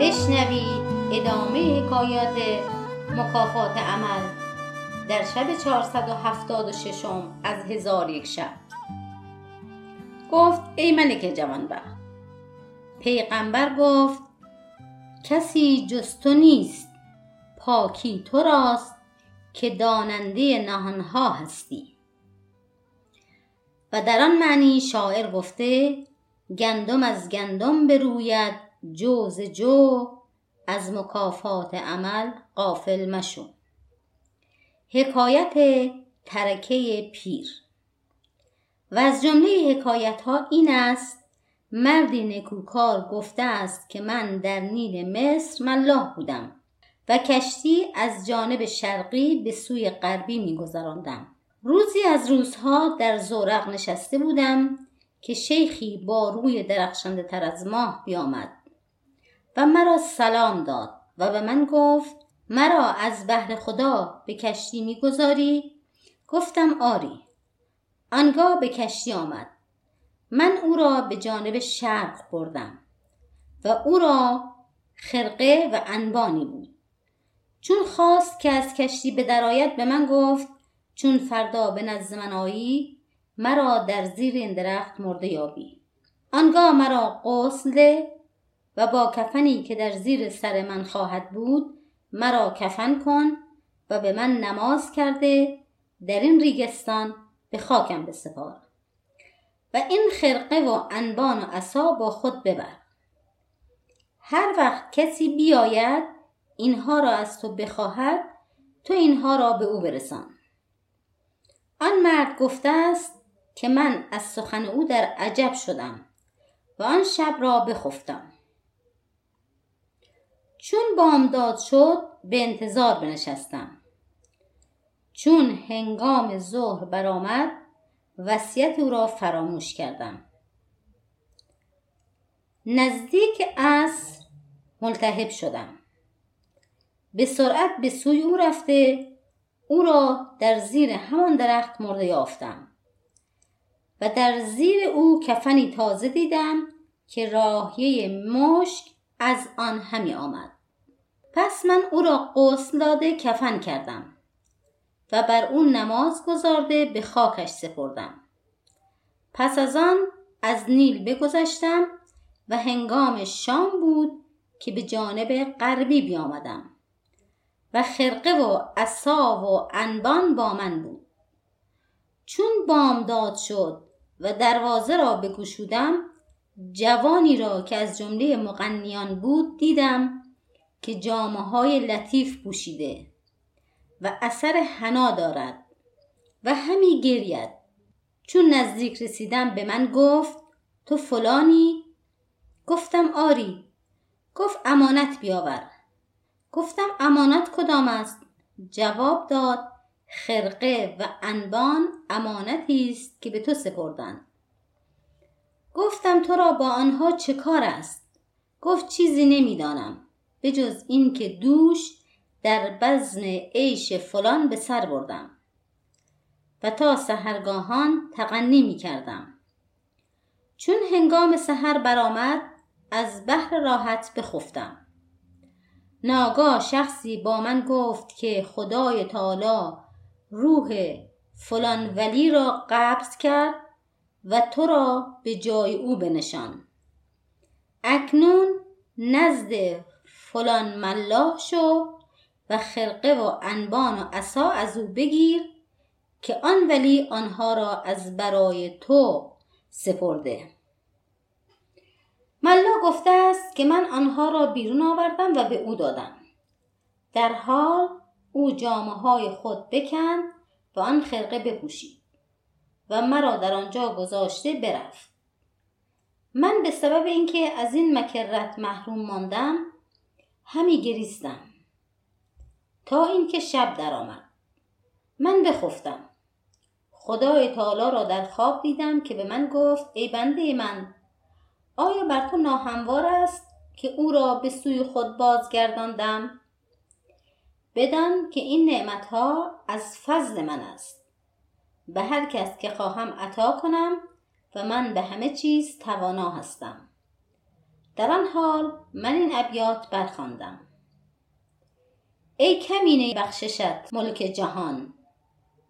درباره حکایات مکافات عمل در شب 476 از هزار یک شب. گفت ای ملک جوانبخت پیغمبر گفت کسی جز نیست پاکی تو راست که داننده نهانها هستی. و در آن معنی شاعر گفته گندم از گندم بروید جو ز جو از مکافات عمل غافل مشو. حکایت ترکه پیر. و از جمله حکایت ها این است مردی نکوکار گفته است که من در نیل مصر ملاح بودم و کشتی از جانب شرقی به سوی غربی میگذراندم. روزی از روزها در زورق نشسته بودم که شیخی با روی درخشنده تر از ماه بیامد. و مرا سلام داد و به من گفت مرا از بهر خدا به کشتی می‌گذاری؟ گفتم آری. آنگاه به کشتی آمد. من او را به جانب شرق بردم و او را خرقه و انبانی بود. چون خواست که از کشتی به درایت به من گفت چون فردا به نزد من آیی مرا در زیر این درخت مرده یابی. آنگاه مرا غسل و با کفنی که در زیر سر من خواهد بود مرا کفن کن و به من نماز کرده در این ریگستان به خاکم بسپار. و این خرقه و انبان و عصا با خود ببر. هر وقت کسی بیاید اینها را از تو بخواهد تو اینها را به او برسان. آن مرد گفته است که من از سخن او در عجب شدم و آن شب را بخفتم. چون بامداد شد به انتظار بنشستم. چون هنگام ظهر برآمد وصیت او را فراموش کردم. نزدیک عصر ملتهب شدم. به سرعت به سوی او رفته او را در زیر همان درخت مرده یافتم. و در زیر او کفنی تازه دیدم که راهیه مشک از آن همی آمد. پس من او را غسل داده کفن کردم و بر اون نماز گذارده به خاکش سپردم. پس از آن از نیل بگذشتم و هنگام شام بود که به جانب غربی بیامدم و خرقه و عصا و انبان با من بود. چون بامداد شد و دروازه را بگشودم جوانی را که از جمله مغنیان بود دیدم که جامعه های لطیف پوشیده و اثر حنا دارد و همی گرید. چون نزدیک رسیدم به من گفت تو فلانی؟ گفتم آری. گفت امانت بیاور. گفتم امانت کدام است؟ جواب داد خرقه و انبان امانتی است که به تو سپردند. گفتم تو را با آنها چه کار است؟ گفت چیزی نمی‌دانم به جز اینکه دوش در بزن عیش فلان به سر بردم و تا سهرگاهان تغنی می کردم چون هنگام سحر برآمد از بحر راحت بخفتم. ناگاه شخصی با من گفت که خدای تعالی روح فلان ولی را قبض کرد و تو را به جای او بنشان. اکنون نزد فلان ملاح شو و خرقه و انبان و عصا از او بگیر که آن ولی آنها را از برای تو سپرده. ملا گفته است که من آنها را بیرون آوردم و به او دادم. در حال او جامعه های خود بکند و آن خرقه بپوشید. و مرا در آنجا گذاشته برفت. من به سبب اینکه از این مکرت محروم ماندم همی گریستم. تا اینکه شب درآمد. من بخفتم. خدای تعالی را در خواب دیدم که به من گفت ای بنده من آیا بر تو ناهموار است که او را به سوی خود بازگرداندم؟ بدان که این نعمتها از فضل من است. به هر کس که خواهم عطا کنم و من به همه چیز توانا هستم. در آن حال من این ابیات برخواندم. ای کمینه بخششت ملک جهان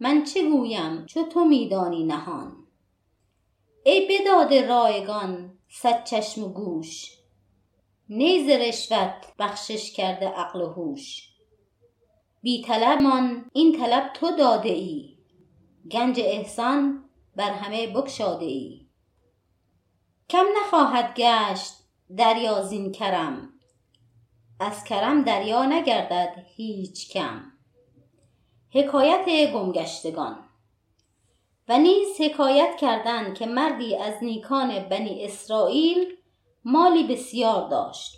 من چه گویم چو تو میدانی نهان. ای بداده رایگان صد چشم و گوش نی ز رشوت بخشش کرده عقل و هوش. بی طلب مان این طلب تو داده ای. گنج احسان بر همه بگشاده ای کم نخواهد گشت دریا زین کرم از کرم دریا نگردد هیچ کم. حکایت گمگشتگان و نیز حکایت کردند که مردی از نیکان بنی اسرائیل مالی بسیار داشت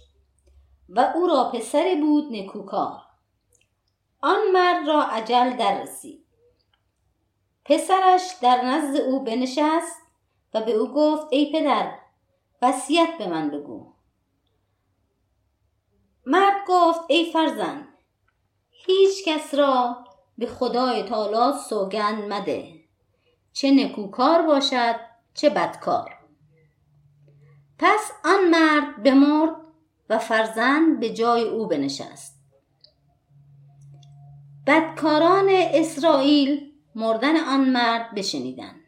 و او را پسری بود نکوکار. آن مرد را عجل در رسید پسرش در نزد او بنشست و به او گفت ای پدر وصیت به من بگو. مرد گفت ای فرزند هیچ کس را به خدای تعالی سوگند مده چه نکوکار باشد چه بدکار. پس آن مرد بمرد و فرزند به جای او بنشست. بدکاران اسرائیل مردن آن مرد بشنیدند.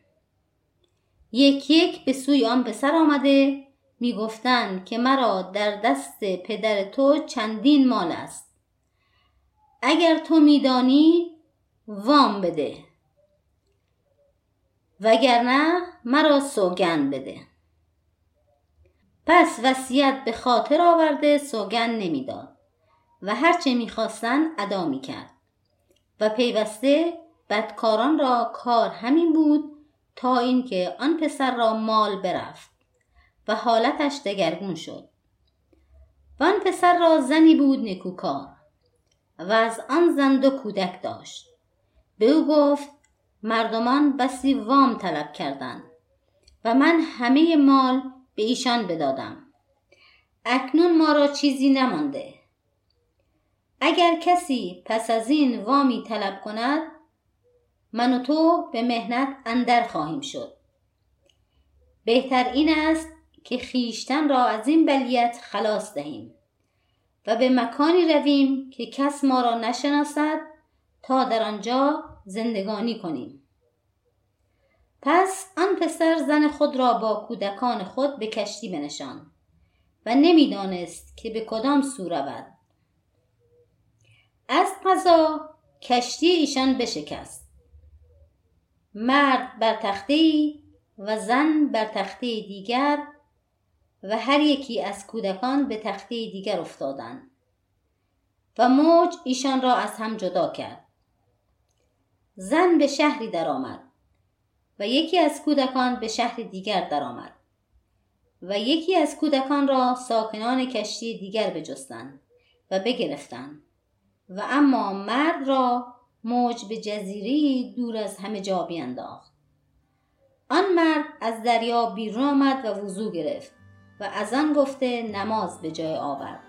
یک یک به سوی آن پسر آمده می‌گفتند که مرا در دست پدر تو چندین مال است. اگر تو میدانی وام بده. وگرنه مرا سوگند بده. پس وصیت به خاطر آورده سوگند نمی‌داد. و هرچه می‌خواستند ادا می‌کرد. و پیوسته بدکاران را کار همین بود تا اینکه آن پسر را مال برفت و حالتش دگرگون شد. و آن پسر را زنی بود نکوکار و از آن زن دو کودک داشت. به او گفت مردمان بسی وام طلب کردند و من همه مال به ایشان بدادم. اکنون ما را چیزی نمانده. اگر کسی پس از این وامی طلب کند من و تو به مهنت اندر خواهیم شد. بهتر این است که خیشتن را از این بلیت خلاص دهیم و به مکانی رویم که کس ما را نشناسد تا در آنجا زندگانی کنیم. پس آن پسر زن خود را با کودکان خود به کشتی بنشان و نمی‌دانست که به کدام سو رود. از قضا کشتی ایشان بشکست. مرد بر تخته و زن بر تخته دیگر و هر یکی از کودکان به تخته دیگر افتادند و موج ایشان را از هم جدا کرد. زن به شهری درآمد و یکی از کودکان به شهر دیگر درآمد و یکی از کودکان را ساکنان کشتی دیگر بجستند و بگرفتند و اما مرد را موج به جزیره دور از همه جا بینداخت. آن مرد از دریا بیرون آمد و وضو گرفت و از آن گفته نماز به جای آورد.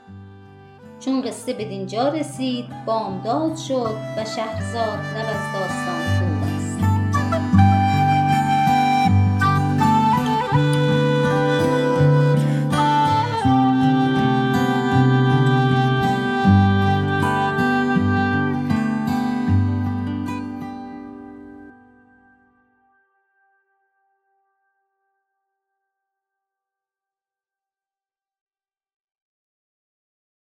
چون قصه به دینجا رسید بامداد شد و شهرزاد لب از داستان.